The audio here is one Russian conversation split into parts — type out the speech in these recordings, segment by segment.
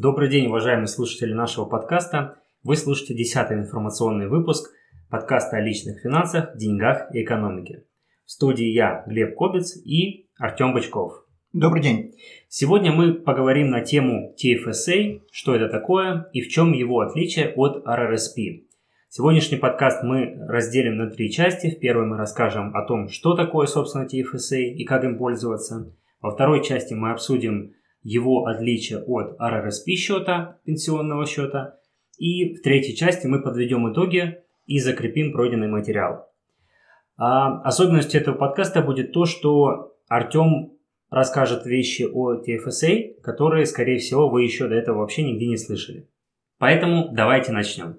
Добрый день, уважаемые слушатели нашего подкаста. Вы слушаете десятый информационный выпуск подкаста о личных финансах, деньгах и экономике. В студии я, Глеб Кобец и Артем Бычков. Добрый день. Сегодня мы поговорим на тему TFSA, что это такое и в чем его отличие от RRSP. Сегодняшний подкаст мы разделим на три части. В первой мы расскажем о том, что такое, собственно, TFSA и как им пользоваться. Во второй части мы обсудим его отличие от RRSP счета, пенсионного счета. И в третьей части мы подведем итоги и закрепим пройденный материал. А особенностью этого подкаста будет то, что Артем расскажет вещи о TFSA, которые, скорее всего, вы еще до этого вообще нигде не слышали. Поэтому давайте начнем.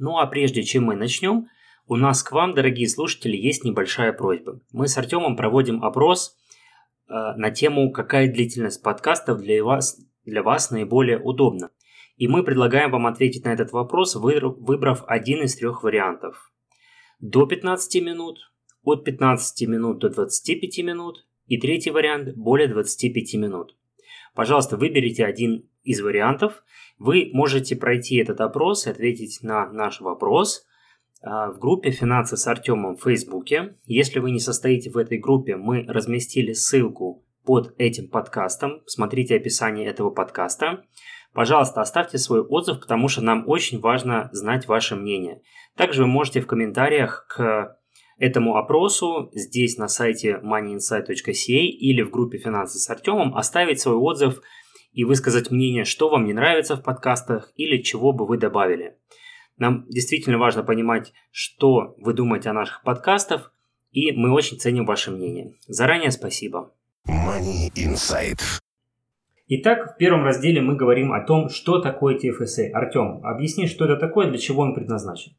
Ну а прежде чем мы начнем, у нас к вам, дорогие слушатели, есть небольшая просьба. Мы с Артемом проводим опрос э, на тему, какая длительность подкастов для вас, для вас наиболее удобна. И мы предлагаем вам ответить на этот вопрос, выбрав один из трех вариантов. До 15 минут, от 15 минут до 25 минут и третий вариант более 25 минут. Пожалуйста, выберите один из вариантов. Вы можете пройти этот опрос и ответить на наш вопрос а, в группе «Финансы с Артемом» в Фейсбуке. Если вы не состоите в этой группе, мы разместили ссылку под этим подкастом. Смотрите описание этого подкаста. Пожалуйста, оставьте свой отзыв, потому что нам очень важно знать ваше мнение. Также вы можете в комментариях к этому опросу здесь на сайте moneyinsight.ca или в группе «Финансы с Артемом» оставить свой отзыв – и высказать мнение, что вам не нравится в подкастах или чего бы вы добавили. Нам действительно важно понимать, что вы думаете о наших подкастах, и мы очень ценим ваше мнение. Заранее спасибо. Money Insight. Итак, в первом разделе мы говорим о том, что такое TFSA. Артем, объясни, что это такое, для чего он предназначен.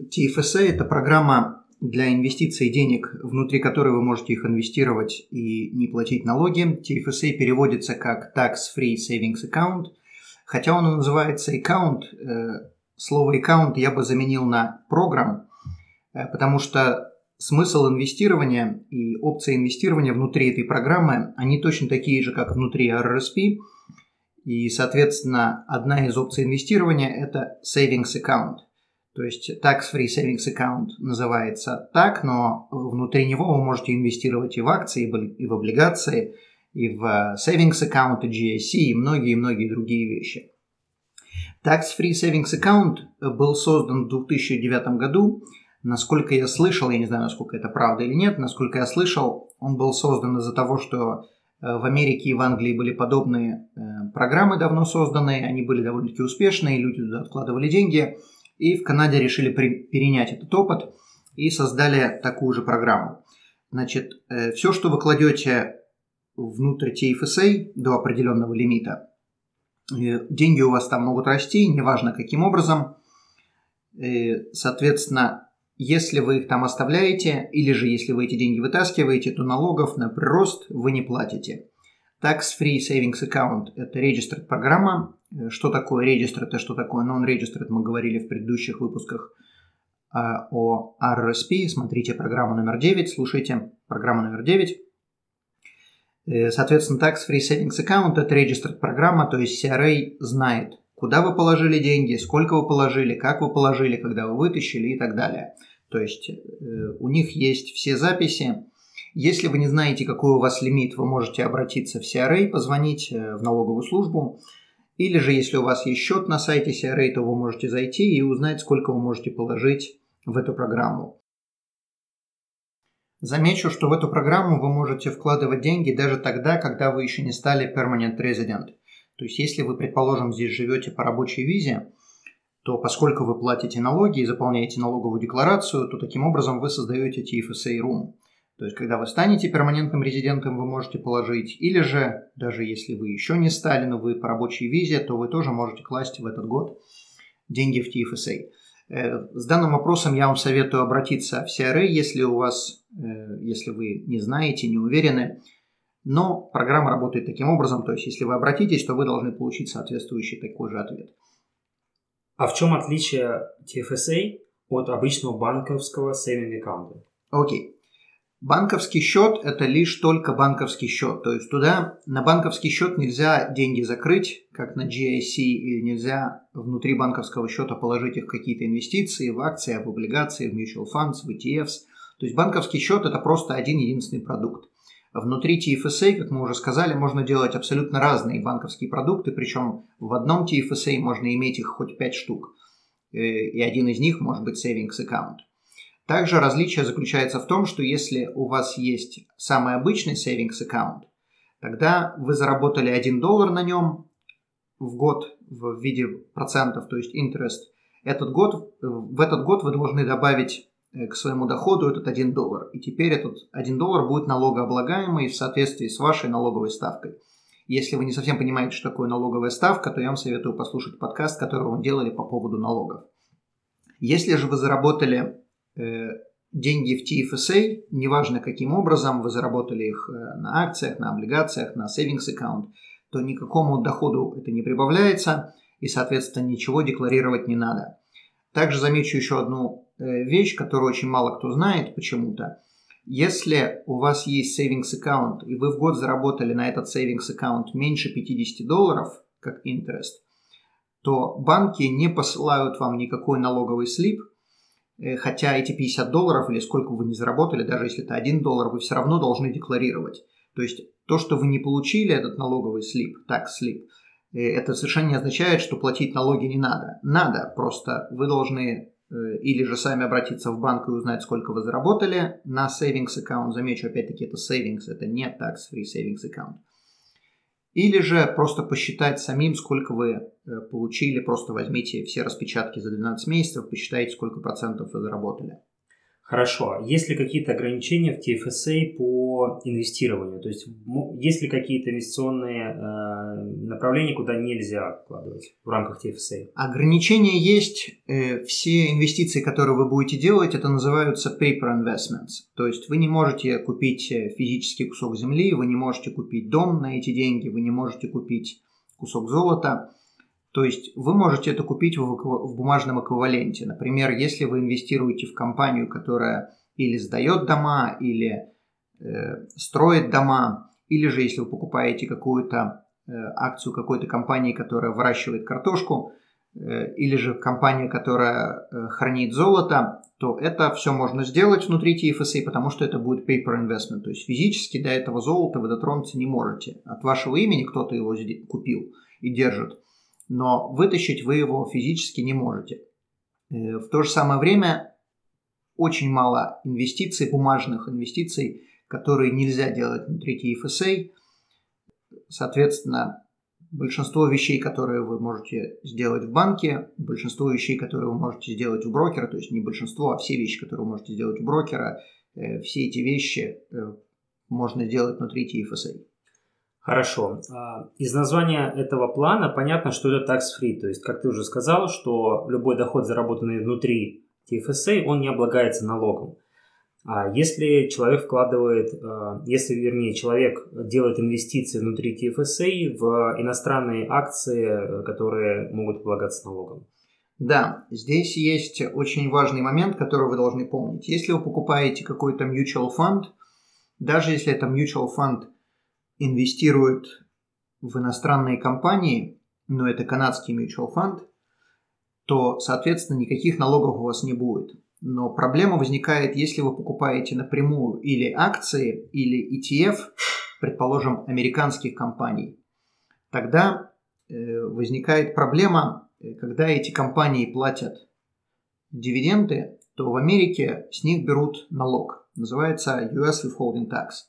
TFSA – это программа для инвестиций денег, внутри которой вы можете их инвестировать и не платить налоги. TFSA переводится как Tax-Free Savings Account, хотя он называется Account. Э, слово Account я бы заменил на программ, э, потому что смысл инвестирования и опции инвестирования внутри этой программы, они точно такие же, как внутри RRSP. И, соответственно, одна из опций инвестирования – это Savings Account – то есть tax-free savings account называется так, но внутри него вы можете инвестировать и в акции, и в облигации, и в savings account, и GSC, и многие-многие другие вещи. Tax-free savings account был создан в 2009 году. Насколько я слышал, я не знаю, насколько это правда или нет, насколько я слышал, он был создан из-за того, что э, в Америке и в Англии были подобные э, программы давно созданные, они были довольно-таки успешные, люди туда откладывали деньги – и в Канаде решили при, перенять этот опыт и создали такую же программу. Значит, э, все, что вы кладете внутрь TFSA до определенного лимита, э, деньги у вас там могут расти, неважно каким образом. Э, соответственно, если вы их там оставляете, или же если вы эти деньги вытаскиваете, то налогов на прирост вы не платите. Tax-Free Savings Account – это registered программа. Э, что такое registered и что такое non-registered, мы говорили в предыдущих выпусках а, о RRSP. Смотрите программу номер 9, слушайте программу номер 9. Э, соответственно, Tax-Free Savings Account – это registered программа, то есть CRA знает, куда вы положили деньги, сколько вы положили, как вы положили, когда вы вытащили и так далее. То есть э, у них есть все записи, если вы не знаете, какой у вас лимит, вы можете обратиться в CRA, позвонить э, в налоговую службу. Или же, если у вас есть счет на сайте CRA, то вы можете зайти и узнать, сколько вы можете положить в эту программу. Замечу, что в эту программу вы можете вкладывать деньги даже тогда, когда вы еще не стали permanent resident. То есть, если вы, предположим, здесь живете по рабочей визе, то поскольку вы платите налоги и заполняете налоговую декларацию, то таким образом вы создаете TFSA Room. То есть, когда вы станете перманентным резидентом, вы можете положить, или же, даже если вы еще не стали, но вы по рабочей визе, то вы тоже можете класть в этот год деньги в TFSA. Э, с данным вопросом я вам советую обратиться в CRA, если у вас, э, если вы не знаете, не уверены. Но программа работает таким образом, то есть если вы обратитесь, то вы должны получить соответствующий такой же ответ. А в чем отличие TFSA от обычного банковского saving аккаунта? Окей. Банковский счет – это лишь только банковский счет. То есть туда на банковский счет нельзя деньги закрыть, как на GIC, или нельзя внутри банковского счета положить их в какие-то инвестиции, в акции, в облигации, в mutual funds, в ETFs. То есть банковский счет – это просто один единственный продукт. Внутри TFSA, как мы уже сказали, можно делать абсолютно разные банковские продукты, причем в одном TFSA можно иметь их хоть 5 штук. Э, и один из них может быть savings account. Также различие заключается в том, что если у вас есть самый обычный savings аккаунт, тогда вы заработали 1 доллар на нем в год в виде процентов, то есть interest. Этот год, в этот год вы должны добавить э, к своему доходу этот 1 доллар. И теперь этот 1 доллар будет налогооблагаемый в соответствии с вашей налоговой ставкой. Если вы не совсем понимаете, что такое налоговая ставка, то я вам советую послушать подкаст, который мы делали по поводу налогов. Если же вы заработали деньги в TFSA, неважно каким образом, вы заработали их э, на акциях, на облигациях, на savings аккаунт, то никакому доходу это не прибавляется и, соответственно, ничего декларировать не надо. Также замечу еще одну э, вещь, которую очень мало кто знает почему-то. Если у вас есть savings аккаунт и вы в год заработали на этот savings аккаунт меньше 50 долларов, как interest, то банки не посылают вам никакой налоговый слип – Э, хотя эти 50 долларов или сколько вы не заработали, даже если это 1 доллар, вы все равно должны декларировать. То есть то, что вы не получили этот налоговый слип, так слип, э, это совершенно не означает, что платить налоги не надо. Надо, просто вы должны э, или же сами обратиться в банк и узнать, сколько вы заработали на savings аккаунт. Замечу, опять-таки, это savings, это не tax-free savings аккаунт. Или же просто посчитать самим, сколько вы э, получили, просто возьмите все распечатки за 12 месяцев, посчитайте, сколько процентов вы заработали. Хорошо. Есть ли какие-то ограничения в TFSA по инвестированию? То есть есть ли какие-то инвестиционные э, направления, куда нельзя вкладывать в рамках TFSA? Ограничения есть. Э, все инвестиции, которые вы будете делать, это называются paper investments. То есть вы не можете купить э, физический кусок земли, вы не можете купить дом на эти деньги, вы не можете купить кусок золота. То есть вы можете это купить в, в бумажном эквиваленте. Например, если вы инвестируете в компанию, которая или сдает дома, или э, строит дома, или же если вы покупаете какую-то э, акцию какой-то компании, которая выращивает картошку, э, или же компания, которая э, хранит золото, то это все можно сделать внутри TFSA, потому что это будет paper investment. То есть физически до этого золота вы дотронуться не можете. От вашего имени кто-то его купил и держит но вытащить вы его физически не можете. Э, в то же самое время очень мало инвестиций, бумажных инвестиций, которые нельзя делать внутри TFSA. Соответственно, большинство вещей, которые вы можете сделать в банке, большинство вещей, которые вы можете сделать у брокера, то есть не большинство, а все вещи, которые вы можете сделать у брокера, э, все эти вещи э, можно сделать внутри TFSA. Хорошо. А, из названия этого плана понятно, что это tax-free. То есть, как ты уже сказал, что любой доход, заработанный внутри TFSA, он не облагается налогом. А если человек вкладывает, а, если, вернее, человек делает инвестиции внутри TFSA в иностранные акции, которые могут облагаться налогом? Да, здесь есть очень важный момент, который вы должны помнить. Если вы покупаете какой-то mutual fund, даже если это mutual fund инвестирует в иностранные компании, но это канадский mutual fund, то, соответственно, никаких налогов у вас не будет. Но проблема возникает, если вы покупаете напрямую или акции, или ETF, предположим, американских компаний. Тогда э, возникает проблема, э, когда эти компании платят дивиденды, то в Америке с них берут налог. Называется US Withholding Tax.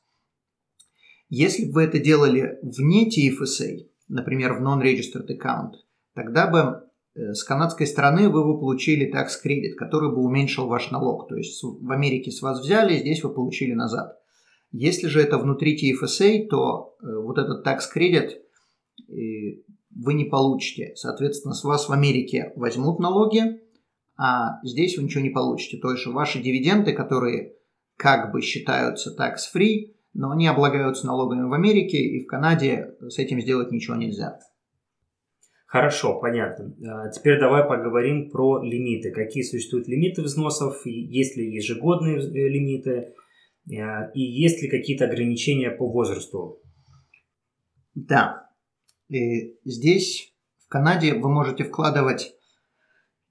Если бы вы это делали вне TFSA, например, в Non-Registered Account, тогда бы Э, с канадской стороны вы бы получили tax credit, который бы уменьшил ваш налог. То есть в Америке с вас взяли, здесь вы получили назад. Если же это внутри TFSA, то э, вот этот tax credit э, вы не получите. Соответственно, с вас в Америке возьмут налоги, а здесь вы ничего не получите. То есть ваши дивиденды, которые как бы считаются tax-free, но они облагаются налогами в Америке, и в Канаде с этим сделать ничего нельзя. Хорошо, понятно. А, теперь давай поговорим про лимиты. Какие существуют лимиты взносов, есть ли ежегодные э, лимиты, а, и есть ли какие-то ограничения по возрасту? Да. И здесь, в Канаде, вы можете вкладывать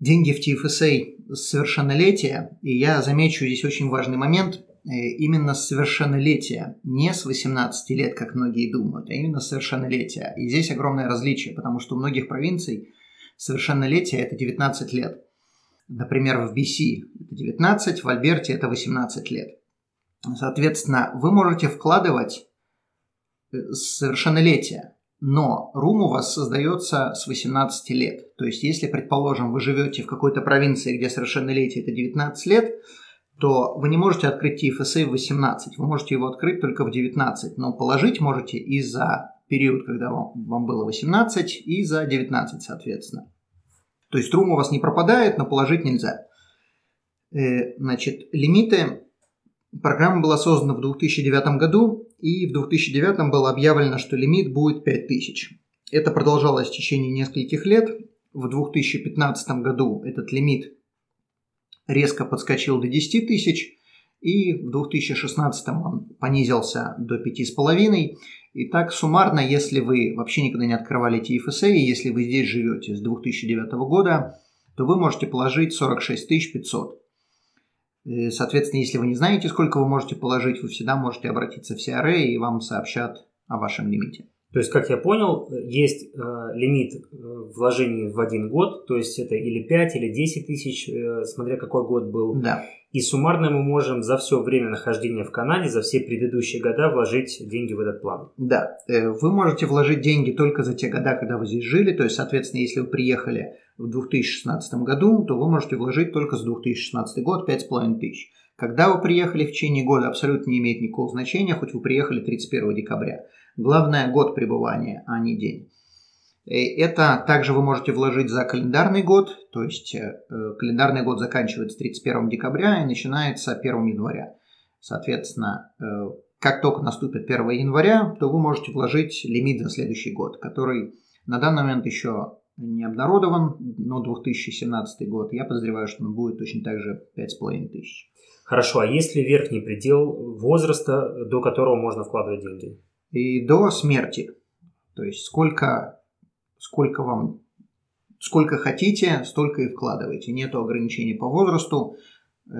деньги в TFSA с совершеннолетия. И я замечу здесь очень важный момент – именно с совершеннолетия, не с 18 лет, как многие думают, а именно с совершеннолетия. И здесь огромное различие, потому что у многих провинций совершеннолетие – это 19 лет. Например, в BC это 19, в Альберте это 18 лет. Соответственно, вы можете вкладывать э, с совершеннолетия, но рум у вас создается с 18 лет. То есть, если, предположим, вы живете в какой-то провинции, где совершеннолетие это 19 лет – то вы не можете открыть TFSA в 18, вы можете его открыть только в 19, но положить можете и за период, когда вам, вам было 18, и за 19, соответственно. То есть трум у вас не пропадает, но положить нельзя. Э, значит, лимиты. Программа была создана в 2009 году, и в 2009 было объявлено, что лимит будет 5000. Это продолжалось в течение нескольких лет. В 2015 году этот лимит резко подскочил до 10 тысяч, и в 2016 он понизился до 5,5. И так суммарно, если вы вообще никогда не открывали TFSA, и если вы здесь живете с 2009 года, то вы можете положить 46 500. Соответственно, если вы не знаете, сколько вы можете положить, вы всегда можете обратиться в CRA, и вам сообщат о вашем лимите. То есть, как я понял, есть э, лимит э, вложений в один год, то есть это или 5, или 10 тысяч, э, смотря какой год был. Да. И суммарно мы можем за все время нахождения в Канаде, за все предыдущие года вложить деньги в этот план. Да, э, вы можете вложить деньги только за те года, когда вы здесь жили, то есть, соответственно, если вы приехали в 2016 году, то вы можете вложить только за 2016 год 5,5 тысяч. Когда вы приехали в течение года, абсолютно не имеет никакого значения, хоть вы приехали 31 декабря. Главное год пребывания, а не день. Это также вы можете вложить за календарный год, то есть э, календарный год заканчивается 31 декабря и начинается 1 января. Соответственно, э, как только наступит 1 января, то вы можете вложить лимит за следующий год, который на данный момент еще не обнародован, но 2017 год. Я подозреваю, что он будет точно так же 5,5 тысяч. Хорошо, а есть ли верхний предел возраста, до которого можно вкладывать деньги? И до смерти. То есть сколько, сколько вам, сколько хотите, столько и вкладывайте. Нет ограничений по возрасту. Э,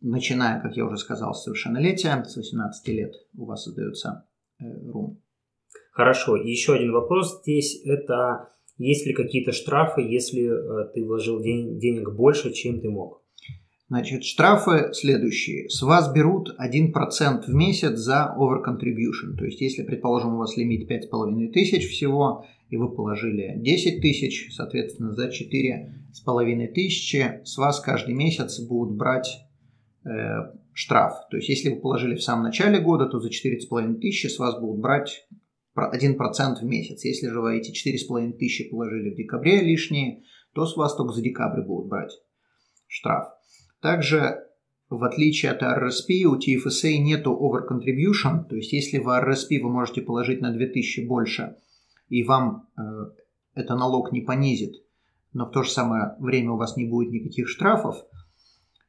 начиная, как я уже сказал, с совершеннолетия, с 18 лет у вас создается э, рум. Хорошо. И еще один вопрос здесь. Это есть ли какие-то штрафы, если э, ты вложил ден- денег больше, чем ты мог? Значит, штрафы следующие. С вас берут 1% в месяц за overcontribution. То есть, если, предположим, у вас лимит 5,5 тысяч всего, и вы положили 10 тысяч, соответственно, за 4,5 тысячи с вас каждый месяц будут брать э, штраф. То есть, если вы положили в самом начале года, то за 4,5 тысячи с вас будут брать 1% в месяц. Если же вы эти 4,5 тысячи положили в декабре лишние, то с вас только за декабрь будут брать штраф. Также, в отличие от RSP, у TFSA нету overcontribution, то есть если в RSP вы можете положить на 2000 больше, и вам э, это налог не понизит, но в то же самое время у вас не будет никаких штрафов,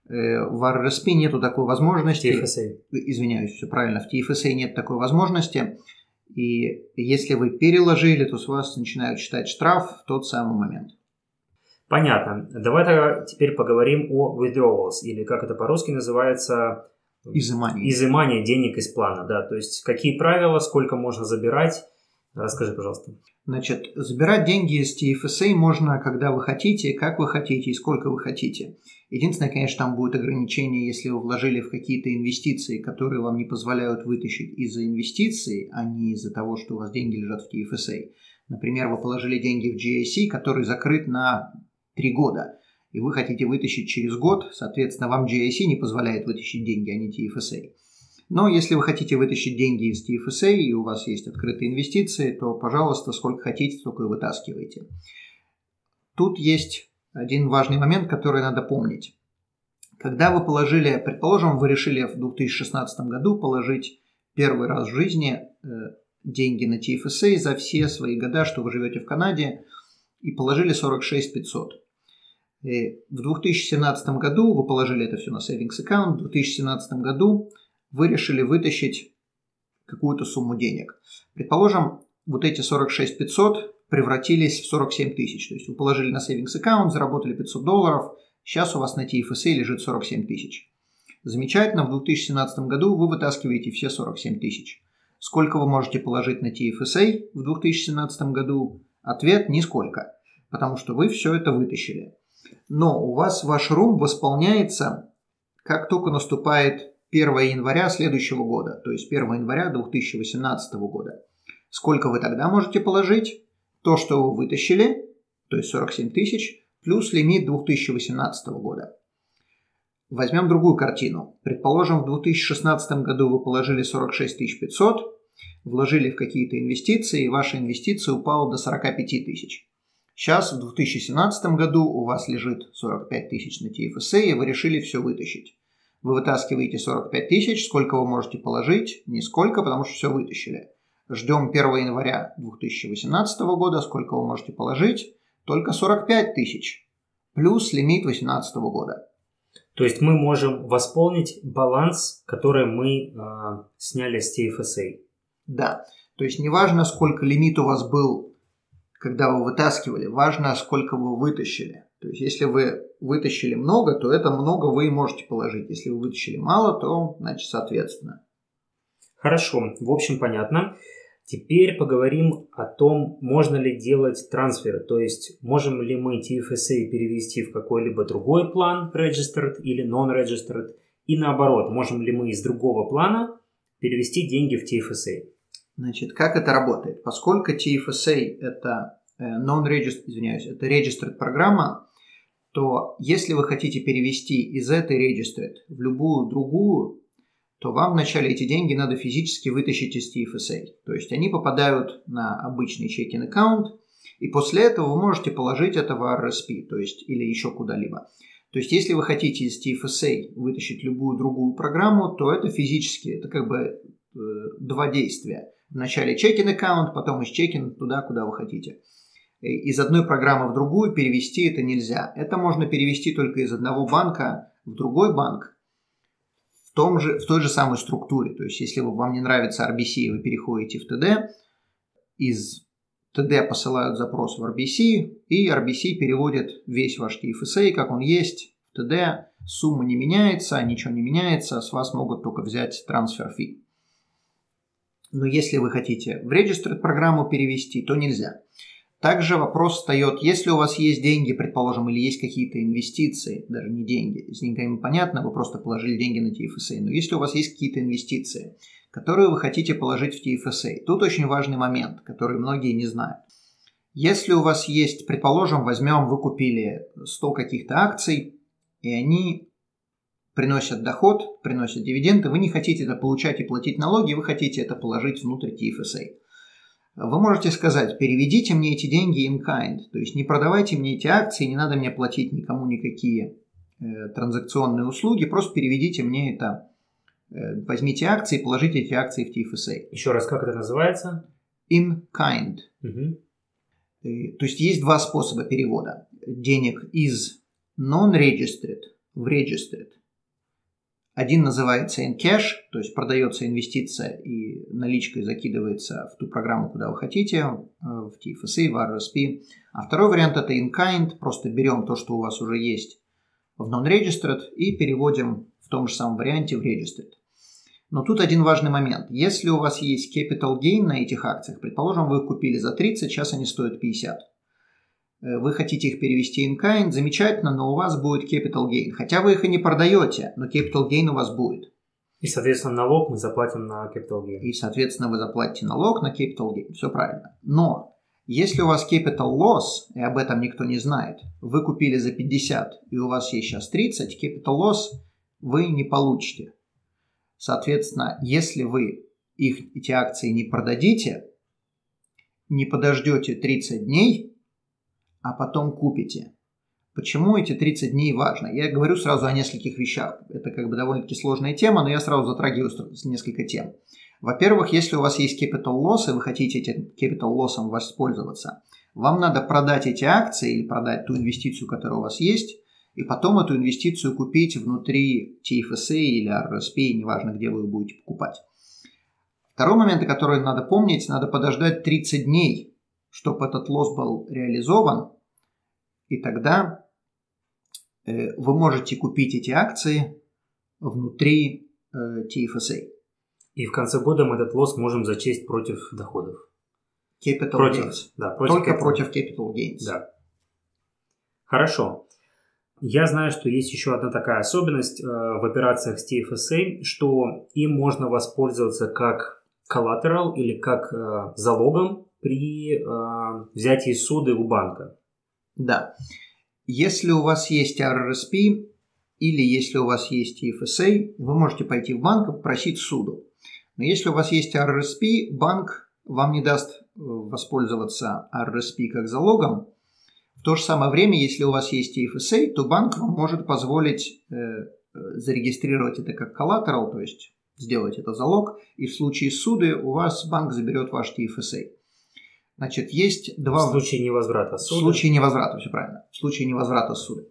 э, в RSP нету такой возможности. TFSA. Извиняюсь, все правильно. В TFSA нет такой возможности. И если вы переложили, то с вас начинают считать штраф в тот самый момент. Понятно. Давай тогда теперь поговорим о withdrawals, или как это по-русски называется? Изымание. Изымание денег из плана, да. То есть какие правила, сколько можно забирать? Расскажи, пожалуйста. Значит, забирать деньги из TFSA можно, когда вы хотите, как вы хотите и сколько вы хотите. Единственное, конечно, там будет ограничение, если вы вложили в какие-то инвестиции, которые вам не позволяют вытащить из-за инвестиций, а не из-за того, что у вас деньги лежат в TFSA. Например, вы положили деньги в GIC, который закрыт на 3 года, и вы хотите вытащить через год, соответственно, вам GIC не позволяет вытащить деньги, а не TFSA. Но если вы хотите вытащить деньги из TFSA и у вас есть открытые инвестиции, то, пожалуйста, сколько хотите, столько и вытаскивайте. Тут есть один важный момент, который надо помнить. Когда вы положили, предположим, вы решили в 2016 году положить первый раз в жизни э, деньги на TFSA за все свои года, что вы живете в Канаде, и положили 46 500. И в 2017 году вы положили это все на savings account, в 2017 году вы решили вытащить какую-то сумму денег. Предположим, вот эти 46 500 превратились в 47 тысяч. То есть вы положили на savings account, заработали 500 долларов, сейчас у вас на TFSA лежит 47 тысяч. Замечательно, в 2017 году вы вытаскиваете все 47 тысяч. Сколько вы можете положить на TFSA в 2017 году? Ответ – нисколько, потому что вы все это вытащили. Но у вас ваш рум восполняется, как только наступает 1 января следующего года, то есть 1 января 2018 года. Сколько вы тогда можете положить? То, что вы вытащили, то есть 47 тысяч, плюс лимит 2018 года. Возьмем другую картину. Предположим, в 2016 году вы положили 46 500, вложили в какие-то инвестиции, и ваша инвестиция упала до 45 тысяч. Сейчас, в 2017 году, у вас лежит 45 тысяч на TFSA, и вы решили все вытащить. Вы вытаскиваете 45 тысяч, сколько вы можете положить? Нисколько, потому что все вытащили. Ждем 1 января 2018 года, сколько вы можете положить? Только 45 тысяч, плюс лимит 2018 года. То есть мы можем восполнить баланс, который мы э, сняли с TFSA. Да. То есть неважно, сколько лимит у вас был, когда вы вытаскивали, важно, сколько вы вытащили. То есть если вы вытащили много, то это много вы можете положить. Если вы вытащили мало, то значит соответственно. Хорошо, в общем понятно. Теперь поговорим о том, можно ли делать трансферы, то есть можем ли мы TFSA перевести в какой-либо другой план registered или non-registered, и наоборот, можем ли мы из другого плана перевести деньги в TFSA. Значит, как это работает? Поскольку TFSA это э, non-registered, извиняюсь, это registered программа, то если вы хотите перевести из этой registered в любую другую, то вам вначале эти деньги надо физически вытащить из TFSA. То есть они попадают на обычный чекинг аккаунт, и после этого вы можете положить это в RSP, то есть или еще куда-либо. То есть если вы хотите из TFSA вытащить любую другую программу, то это физически, это как бы э, два действия. Вначале чекинг аккаунт, потом из чекинг туда, куда вы хотите. Из одной программы в другую перевести это нельзя. Это можно перевести только из одного банка в другой банк, в, том же, в той же самой структуре. То есть, если вам не нравится RBC, вы переходите в TD, из TD посылают запрос в RBC, и RBC переводит весь ваш TFSA, как он есть, в TD. Сумма не меняется, ничего не меняется, с вас могут только взять трансфер фи. Но если вы хотите в Registered программу перевести, то нельзя. Также вопрос встает, если у вас есть деньги, предположим, или есть какие-то инвестиции, даже не деньги, с деньгами понятно, вы просто положили деньги на TFSA, но если у вас есть какие-то инвестиции, которые вы хотите положить в TFSA, тут очень важный момент, который многие не знают. Если у вас есть, предположим, возьмем, вы купили 100 каких-то акций, и они приносят доход, приносят дивиденды, вы не хотите это получать и платить налоги, вы хотите это положить внутрь TFSA вы можете сказать, переведите мне эти деньги in kind, то есть не продавайте мне эти акции, не надо мне платить никому никакие э, транзакционные услуги, просто переведите мне это, возьмите акции, положите эти акции в TFSA. Еще раз, как это называется? In kind. Угу. Э, то есть есть два способа перевода денег из non-registered в registered. Один называется InCash, то есть продается инвестиция и наличкой закидывается в ту программу, куда вы хотите, э, в TFSA, в RSP. А второй вариант это InKind, просто берем то, что у вас уже есть в Non-Registered и переводим в том же самом варианте в Registered. Но тут один важный момент. Если у вас есть capital gain на этих акциях, предположим, вы их купили за 30, сейчас они стоят 50. Э, вы хотите их перевести in kind, замечательно, но у вас будет capital gain. Хотя вы их и не продаете, но capital gain у вас будет. И, соответственно, налог мы заплатим на capital gain. И, соответственно, вы заплатите налог на capital gain. Все правильно. Но Если у вас capital loss, и об этом никто не знает, вы купили за 50, и у вас есть сейчас 30, capital loss вы не получите. Соответственно, если вы их, эти акции не продадите, не подождете 30 дней, а потом купите. Почему эти 30 дней важно? Я говорю сразу о нескольких вещах. Это как бы довольно-таки сложная тема, но я сразу затрагиваю несколько тем. Во-первых, если у вас есть capital loss, и вы хотите этим capital loss воспользоваться, вам надо продать эти акции или продать ту инвестицию, которая у вас есть, и потом эту инвестицию купить внутри TFSA или RSP, неважно, где вы будете покупать. Второй момент, который надо помнить, надо подождать 30 дней, чтобы этот лосс был реализован, и тогда э, вы можете купить эти акции внутри э, TFSA. И в конце года мы этот лосс можем зачесть против доходов. Capital против, gains. Да, против Только capital. против capital gains. Да. Хорошо. Я знаю, что есть еще одна такая особенность э, в операциях с TFSA, что им можно воспользоваться как collateral или как э, залогом при э, взятии суды у банка. Да. Если у вас есть RRSP или если у вас есть TFSA, вы можете пойти в банк и попросить суду. Но если у вас есть RRSP, банк вам не даст э, воспользоваться RRSP как залогом. В то же самое время, если у вас есть TFSA, то банк вам может позволить э, зарегистрировать это как collateral, то есть сделать это залог, и в случае суды у вас банк заберет ваш TFSA. Значит, есть два... В случае невозврата В суды. случае невозврата, все правильно. В случае невозврата суды.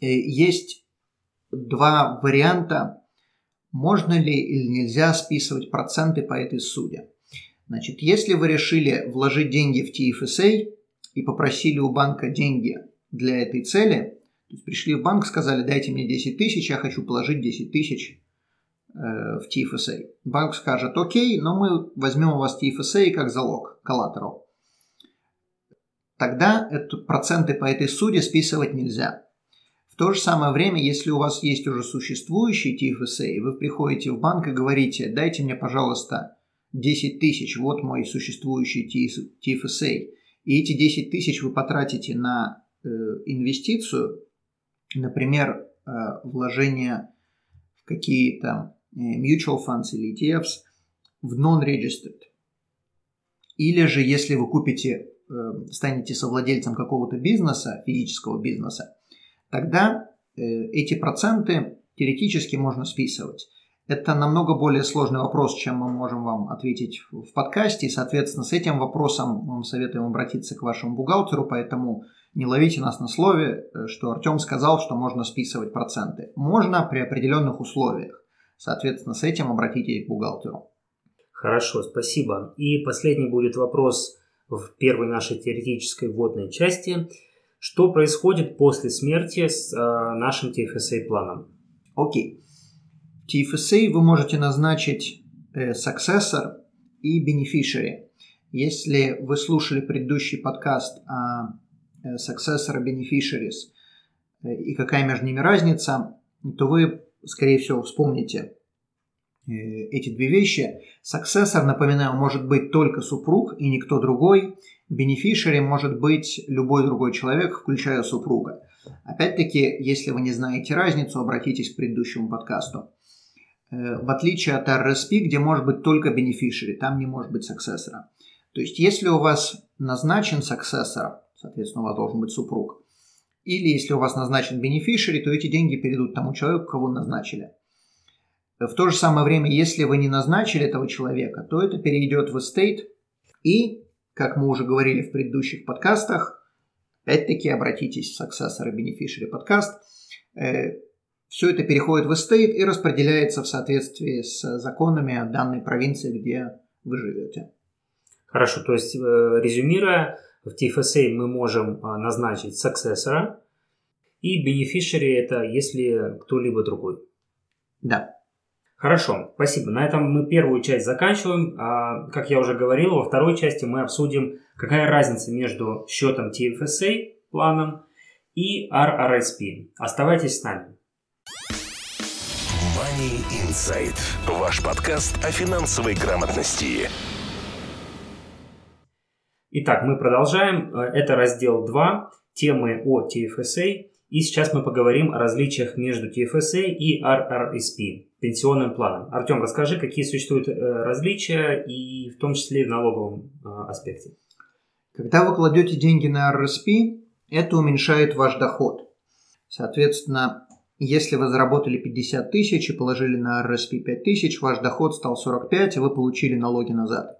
Э, Есть два варианта, можно ли или нельзя списывать проценты по этой суде. Значит, если вы решили вложить деньги в TFSA и попросили у банка деньги для этой цели, то есть пришли в банк, сказали, дайте мне 10 тысяч, я хочу положить 10 тысяч э, в TFSA. Банк скажет, окей, но мы возьмем у вас TFSA как залог, collateral. Тогда это, проценты по этой суде списывать нельзя. В то же самое время, если у вас есть уже существующий TFSA, вы приходите в банк и говорите, дайте мне, пожалуйста, 10 тысяч, вот мой существующий TFSA, и эти 10 тысяч вы потратите на э, инвестицию, например, э, вложение в какие-то э, mutual funds или ETFs в non-registered. Или же, если вы купите, э, станете совладельцем какого-то бизнеса, физического бизнеса, тогда э, эти проценты теоретически можно списывать. Это намного более сложный вопрос, чем мы можем вам ответить в подкасте. И, соответственно, с этим вопросом мы советуем обратиться к вашему бухгалтеру, поэтому не ловите нас на слове, э, что Артем сказал, что можно списывать проценты. Можно при определенных условиях. Соответственно, с этим обратитесь к бухгалтеру. Хорошо, спасибо. И последний будет вопрос в первой нашей теоретической вводной части. Что происходит после смерти с э, нашим TFSA-планом? Окей. В TFSA вы можете назначить э, successor и beneficiary. Если вы слушали предыдущий подкаст о э, successor и beneficiaries э, и какая между ними разница, то вы, скорее всего, вспомните э, эти две вещи. Successor, напоминаю, может быть только супруг и никто другой. Beneficiary может быть любой другой человек, включая супруга. Опять-таки, если вы не знаете разницу, обратитесь к предыдущему подкасту. Э, В отличие от RSP, где может быть только beneficiary, там не может быть successor. То есть, если у вас назначен successor, соответственно, у вас должен быть супруг, или если у вас назначен beneficiary, то эти деньги перейдут тому человеку, кого назначили. В то же самое время, если вы не назначили этого человека, то это перейдет в estate. И, как мы уже говорили в предыдущих подкастах, опять-таки обратитесь в Successor и Beneficiary подкаст. Э, Все это переходит в estate и распределяется в соответствии с законами данной провинции, где вы живете. Хорошо, то есть, э, резюмируя, в TFSA мы можем э, назначить successor, и beneficiary это если кто-либо другой. Да. Хорошо, спасибо. На этом мы первую часть заканчиваем. А, Как я уже говорил, во второй части мы обсудим, какая разница между счетом TFSA планом и RRSP. Оставайтесь с нами. Money Insight. Ваш подкаст о финансовой грамотности. Итак, мы продолжаем. Э, это раздел 2, темы о TFSA. И сейчас мы поговорим о различиях между TFSA и RRSP, пенсионным планом. Артем, расскажи, какие существуют э, различия и в том числе и в налоговом э, аспекте. Когда вы кладете деньги на RRSP, это уменьшает ваш доход. Соответственно, если вы заработали 50 тысяч и положили на RRSP 5 тысяч, ваш доход стал 45, и вы получили налоги назад.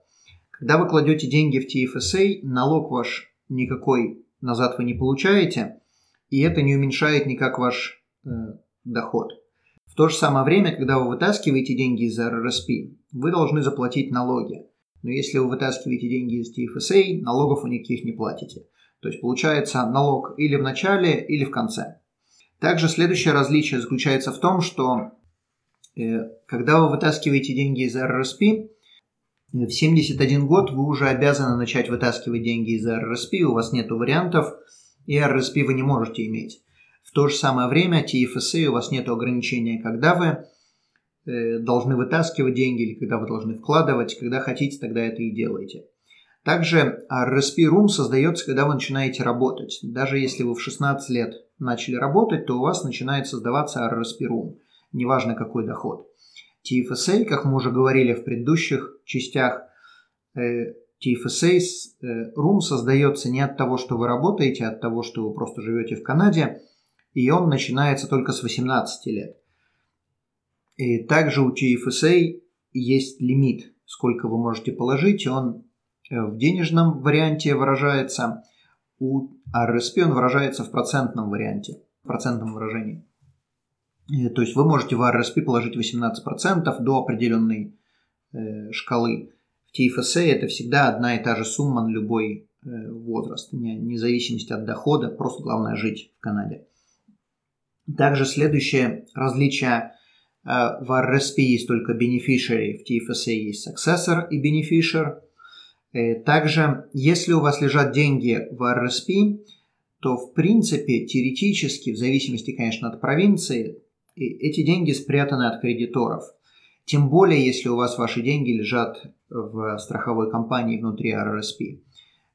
Когда вы кладете деньги в TFSA, налог ваш никакой назад вы не получаете – и это не уменьшает никак ваш э, доход. В то же самое время, когда вы вытаскиваете деньги из РРСП, вы должны заплатить налоги. Но если вы вытаскиваете деньги из TFSA, налогов вы никаких не платите. То есть получается налог или в начале, или в конце. Также следующее различие заключается в том, что э, когда вы вытаскиваете деньги из РРСП, э, в 71 год вы уже обязаны начать вытаскивать деньги из РРСП, у вас нет вариантов – и RSP вы не можете иметь. В то же самое время TFSA у вас нет ограничения, когда вы э, должны вытаскивать деньги или когда вы должны вкладывать. Когда хотите, тогда это и делаете. Также RSP Room создается, когда вы начинаете работать. Даже если вы в 16 лет начали работать, то у вас начинает создаваться Room. Неважно, какой доход. TFSA, как мы уже говорили в предыдущих частях, э, TFSA э, Room создается не от того, что вы работаете, а от того, что вы просто живете в Канаде, и он начинается только с 18 лет. И также у TFSA есть лимит, сколько вы можете положить, он э, в денежном варианте выражается, у RSP он выражается в процентном варианте, в процентном выражении. То есть вы можете в RSP положить 18% до определенной э, шкалы. TFSA это всегда одна и та же сумма на любой э, возраст, вне зависимости от дохода, просто главное жить в Канаде. Также следующее различие э, в RSP есть только beneficiary, в TFSA есть successor и beneficiary. Э, также, если у вас лежат деньги в RSP, то в принципе, теоретически, в зависимости, конечно, от провинции, эти деньги спрятаны от кредиторов – тем более, если у вас ваши деньги лежат в страховой компании внутри RRSP.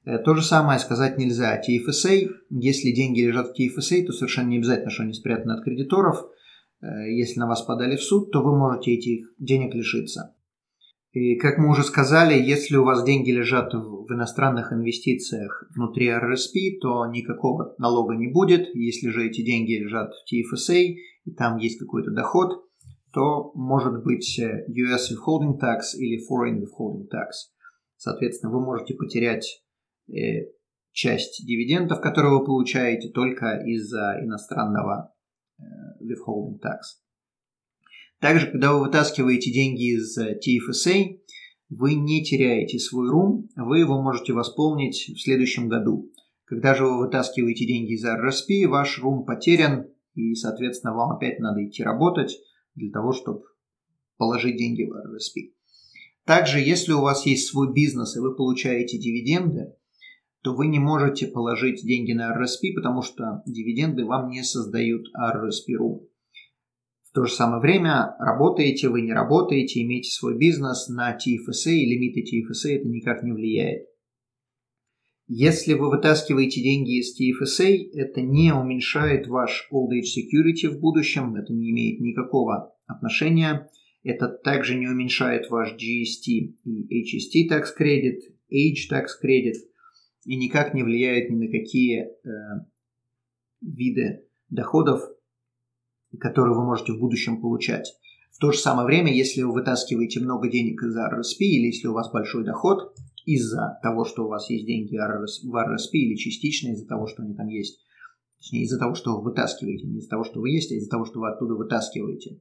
Э, то же самое сказать нельзя. TFSA, если деньги лежат в TFSA, то совершенно не обязательно, что они спрятаны от кредиторов. Э, если на вас подали в суд, то вы можете этих денег лишиться. И как мы уже сказали, если у вас деньги лежат в иностранных инвестициях внутри RRSP, то никакого налога не будет. Если же эти деньги лежат в TFSA, и там есть какой-то доход, то может быть э, US withholding tax или foreign withholding tax. Соответственно, вы можете потерять э, часть дивидендов, которые вы получаете только из-за иностранного э, withholding tax. Также, когда вы вытаскиваете деньги из TFSA, вы не теряете свой рум, вы его можете восполнить в следующем году. Когда же вы вытаскиваете деньги из RSP, ваш рум потерян, и, соответственно, вам опять надо идти работать, для того, чтобы положить деньги в RSP. Также, если у вас есть свой бизнес и вы получаете дивиденды, то вы не можете положить деньги на RSP, потому что дивиденды вам не создают RSP.ru. В то же самое время работаете вы, не работаете, имеете свой бизнес на TFSA и лимиты TFSA это никак не влияет. Если вы вытаскиваете деньги из TFSA, это не уменьшает ваш Old Age Security в будущем, это не имеет никакого отношения. Это также не уменьшает ваш GST и HST Tax Credit, Age Tax Credit и никак не влияет ни на какие э, виды доходов, которые вы можете в будущем получать. В то же самое время, если вы вытаскиваете много денег из RRSP или если у вас большой доход, из-за того, что у вас есть деньги в RSP или частично из-за того, что они там есть. Точнее, из-за того, что вы вытаскиваете, не из-за того, что вы есть, а из-за того, что вы оттуда вытаскиваете,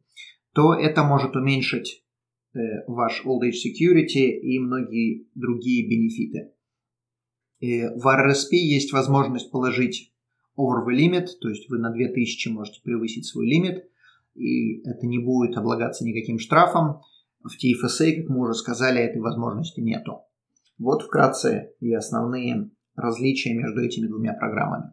то это может уменьшить э, ваш Old Age Security и многие другие бенефиты. Э, в RSP есть возможность положить over the limit, то есть вы на 2000 можете превысить свой лимит, и это не будет облагаться никаким штрафом. В TFSA, как мы уже сказали, этой возможности нету. Вот вкратце и основные различия между этими двумя программами.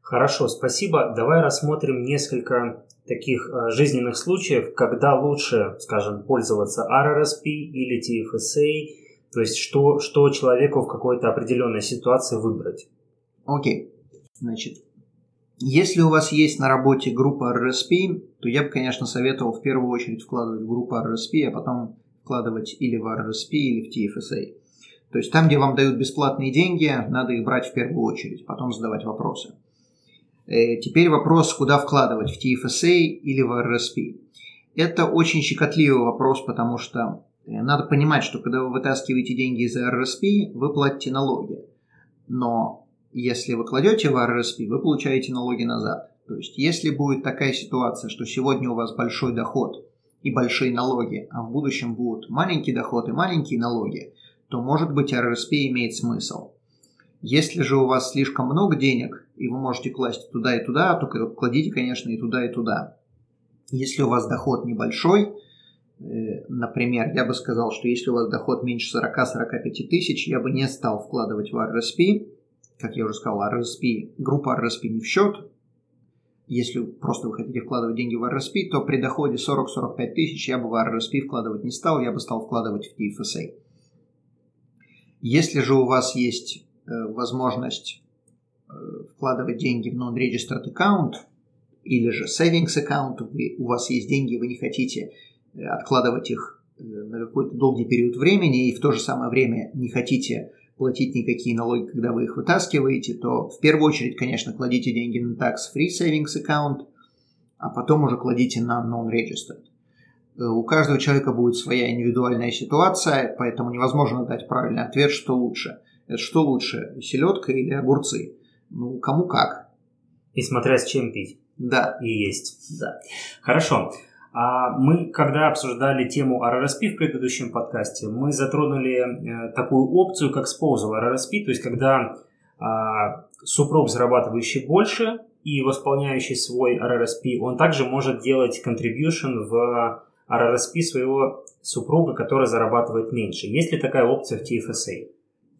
Хорошо, спасибо. Давай рассмотрим несколько таких э, жизненных случаев, когда лучше, скажем, пользоваться RRSP или TFSA, То есть, что, что человеку в какой-то определенной ситуации выбрать. Окей. Значит, если у вас есть на работе группа RSP, то я бы, конечно, советовал в первую очередь вкладывать в группу RSP, а потом вкладывать или в RSP, или в TFSA. То есть там, где вам дают бесплатные деньги, надо их брать в первую очередь, потом задавать вопросы. Э, теперь вопрос, куда вкладывать, в TFSA или в RSP. Это очень щекотливый вопрос, потому что э, надо понимать, что когда вы вытаскиваете деньги из RSP, вы платите налоги. Но если вы кладете в RSP, вы получаете налоги назад. То есть, если будет такая ситуация, что сегодня у вас большой доход и большие налоги, а в будущем будут маленький доход и маленькие налоги, то, может быть, RSP имеет смысл. Если же у вас слишком много денег, и вы можете класть туда и туда, то кладите, конечно, и туда, и туда. Если у вас доход небольшой, э, например, я бы сказал, что если у вас доход меньше 40-45 тысяч, я бы не стал вкладывать в RSP. Как я уже сказал, RSP, группа RSP не в счет. Если просто вы хотите вкладывать деньги в RSP, то при доходе 40-45 тысяч я бы в RSP вкладывать не стал, я бы стал вкладывать в TFSA. Если же у вас есть э, возможность э, вкладывать деньги в non-registered account или же savings account, вы, у вас есть деньги, вы не хотите э, откладывать их на какой-то долгий период времени и в то же самое время не хотите платить никакие налоги, когда вы их вытаскиваете, то в первую очередь, конечно, кладите деньги на tax-free savings account, а потом уже кладите на non-registered. Э, у каждого человека будет своя индивидуальная ситуация, поэтому невозможно дать правильный ответ, что лучше. Это что лучше, селедка или огурцы? Ну, кому как. И смотря с чем пить. Да. И есть. Да. Хорошо. А мы, когда обсуждали тему RRSP в предыдущем подкасте, мы затронули э, такую опцию, как spousal RRSP, то есть когда а, супруг, зарабатывающий больше и восполняющий свой RRSP, он также может делать contribution в RRSP своего супруга, который зарабатывает меньше. Есть ли такая опция в TFSA?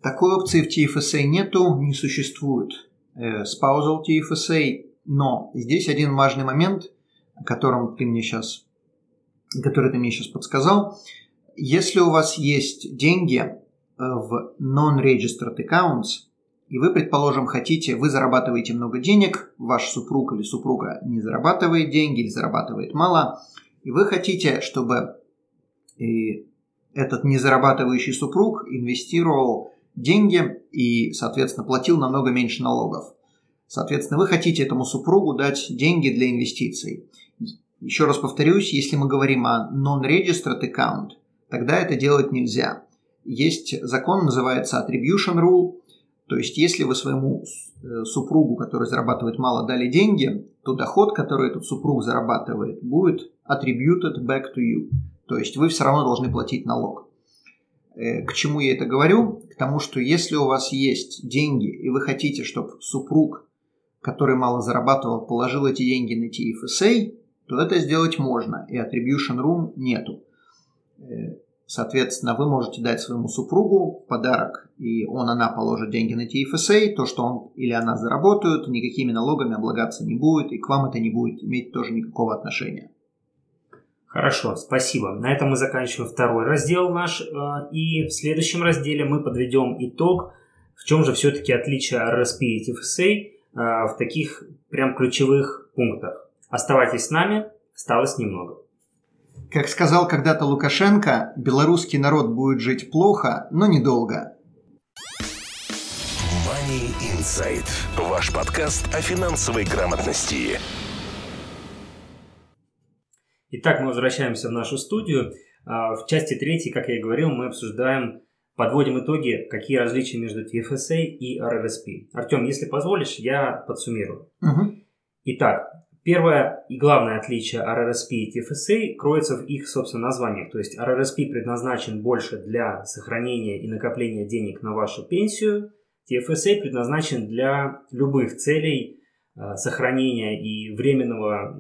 Такой опции в TFSA нету, не существует. Э, spousal TFSA, но здесь один важный момент, о котором ты мне сейчас, который ты мне сейчас подсказал. Если у вас есть деньги э, в non-registered accounts, и вы, предположим, хотите, вы зарабатываете много денег, ваш супруг или супруга не зарабатывает деньги или зарабатывает мало – и вы хотите, чтобы и этот незарабатывающий супруг инвестировал деньги и, соответственно, платил намного меньше налогов. Соответственно, вы хотите этому супругу дать деньги для инвестиций. Еще раз повторюсь, если мы говорим о non-registered account, тогда это делать нельзя. Есть закон, называется attribution rule, то есть если вы своему э, супругу, который зарабатывает мало, дали деньги, то доход, который этот супруг зарабатывает, будет attributed back to you. То есть вы все равно должны платить налог. Э, к чему я это говорю? К тому, что если у вас есть деньги, и вы хотите, чтобы супруг, который мало зарабатывал, положил эти деньги на TFSA, то это сделать можно, и attribution room нету. Э, Соответственно, вы можете дать своему супругу подарок, и он, она положит деньги на TFSA, то, что он или она заработают, никакими налогами облагаться не будет, и к вам это не будет иметь тоже никакого отношения. Хорошо, спасибо. На этом мы заканчиваем второй раздел наш, э, и в следующем разделе мы подведем итог, в чем же все-таки отличие RSP и TFSA в таких прям ключевых пунктах. Оставайтесь с нами, осталось немного. Как сказал когда-то Лукашенко, белорусский народ будет жить плохо, но недолго. Money Insight. Ваш подкаст о финансовой грамотности. Итак, мы возвращаемся в нашу студию. А, в части третьей, как я и говорил, мы обсуждаем, подводим итоги, какие различия между TFSA и RRSP. Артем, если позволишь, я подсуммирую. Угу. Итак, Первое и главное отличие RRSP и TFSA кроется в их, собственно, названиях. То есть RRSP предназначен больше для сохранения и накопления денег на вашу пенсию. TFSA предназначен для любых целей э, сохранения и временного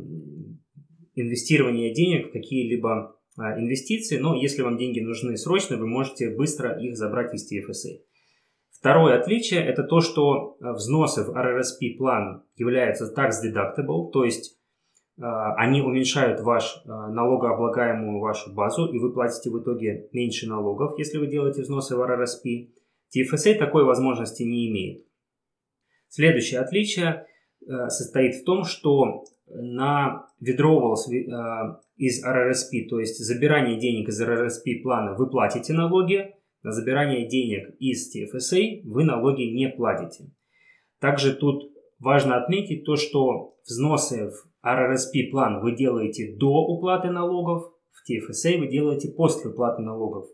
инвестирования денег в какие-либо э, инвестиции. Но если вам деньги нужны срочно, вы можете быстро их забрать из TFSA. Второе отличие – это то, что э, взносы в RRSP план являются tax deductible, то есть они уменьшают ваш налогооблагаемую вашу базу, и вы платите в итоге меньше налогов, если вы делаете взносы в RRSP. TFSA такой возможности не имеет. Следующее отличие состоит в том, что на withdrawals из RRSP, то есть забирание денег из RRSP плана, вы платите налоги, на забирание денег из TFSA вы налоги не платите. Также тут важно отметить то, что взносы в RRSP план вы делаете до уплаты налогов, в TFSA вы делаете после уплаты налогов.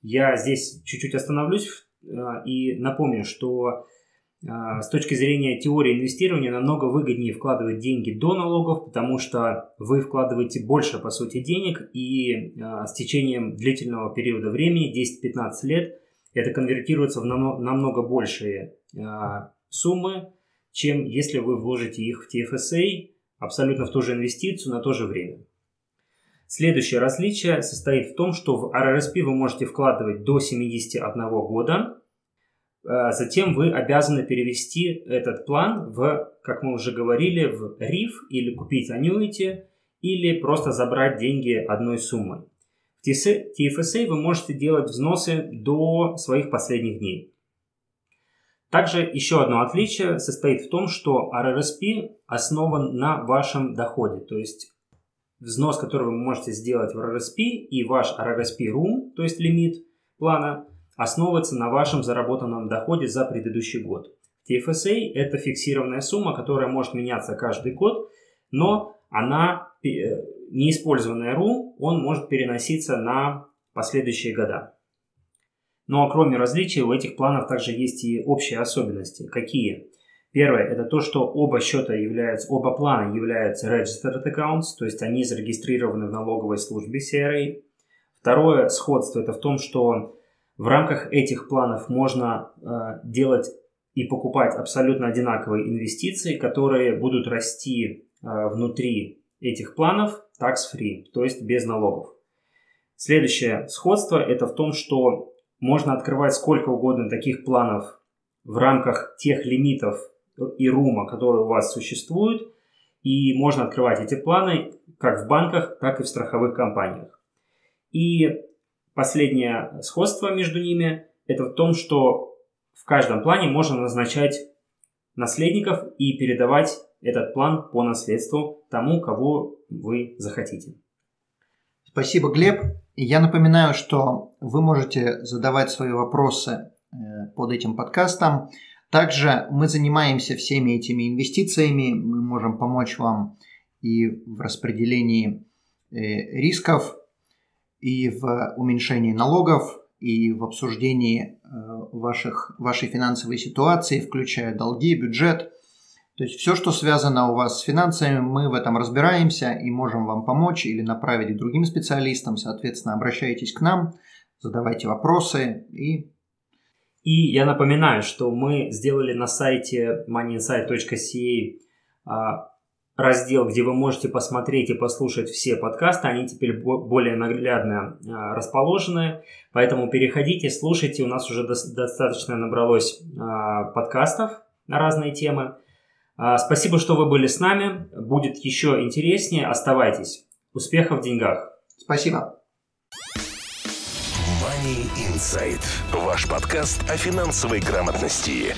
Я здесь чуть-чуть остановлюсь а, и напомню, что а, с точки зрения теории инвестирования намного выгоднее вкладывать деньги до налогов, потому что вы вкладываете больше, по сути, денег, и а, с течением длительного периода времени, 10-15 лет, это конвертируется в намного большие а, суммы, чем если вы вложите их в TFSA абсолютно в ту же инвестицию на то же время. Следующее различие состоит в том, что в RRSP вы можете вкладывать до 71 года, затем вы обязаны перевести этот план в, как мы уже говорили, в RIF или купить annuity, или просто забрать деньги одной суммой. В TFSA вы можете делать взносы до своих последних дней. Также еще одно отличие состоит в том, что RRSP основан на вашем доходе, то есть взнос, который вы можете сделать в RRSP и ваш RRSP room, то есть лимит плана – основываться на вашем заработанном доходе за предыдущий год. TFSA – это фиксированная сумма, которая может меняться каждый год, но она, э, неиспользованная RU, он может переноситься на последующие года. Ну а кроме различий, у этих планов также есть и общие особенности. Какие? Первое – это то, что оба счета являются, оба плана являются registered accounts, то есть они зарегистрированы в налоговой службе CRA. Второе сходство – это в том, что в рамках этих планов можно э, делать и покупать абсолютно одинаковые инвестиции, которые будут расти э, внутри этих планов tax-free, то есть без налогов. Следующее сходство это в том, что можно открывать сколько угодно таких планов в рамках тех лимитов и рума, которые у вас существуют, и можно открывать эти планы как в банках, так и в страховых компаниях. И Последнее сходство между ними – это в том, что в каждом плане можно назначать наследников и передавать этот план по наследству тому, кого вы захотите. Спасибо, Глеб. Я напоминаю, что вы можете задавать свои вопросы э, под этим подкастом. Также мы занимаемся всеми этими инвестициями. Мы можем помочь вам и в распределении э, рисков, и в уменьшении налогов, и в обсуждении э, ваших, вашей финансовой ситуации, включая долги, бюджет. То есть все, что связано у вас с финансами, мы в этом разбираемся и можем вам помочь или направить к другим специалистам. Соответственно, обращайтесь к нам, задавайте вопросы и... И я напоминаю, что мы сделали на сайте moneyinsight.ca раздел, где вы можете посмотреть и послушать все подкасты. Они теперь более наглядно а, расположены. Поэтому переходите, слушайте. У нас уже достаточно набралось а, подкастов на разные темы. А, спасибо, что вы были с нами. Будет еще интереснее. Оставайтесь. Успехов в деньгах. Спасибо. Money Insight. Ваш подкаст о финансовой грамотности.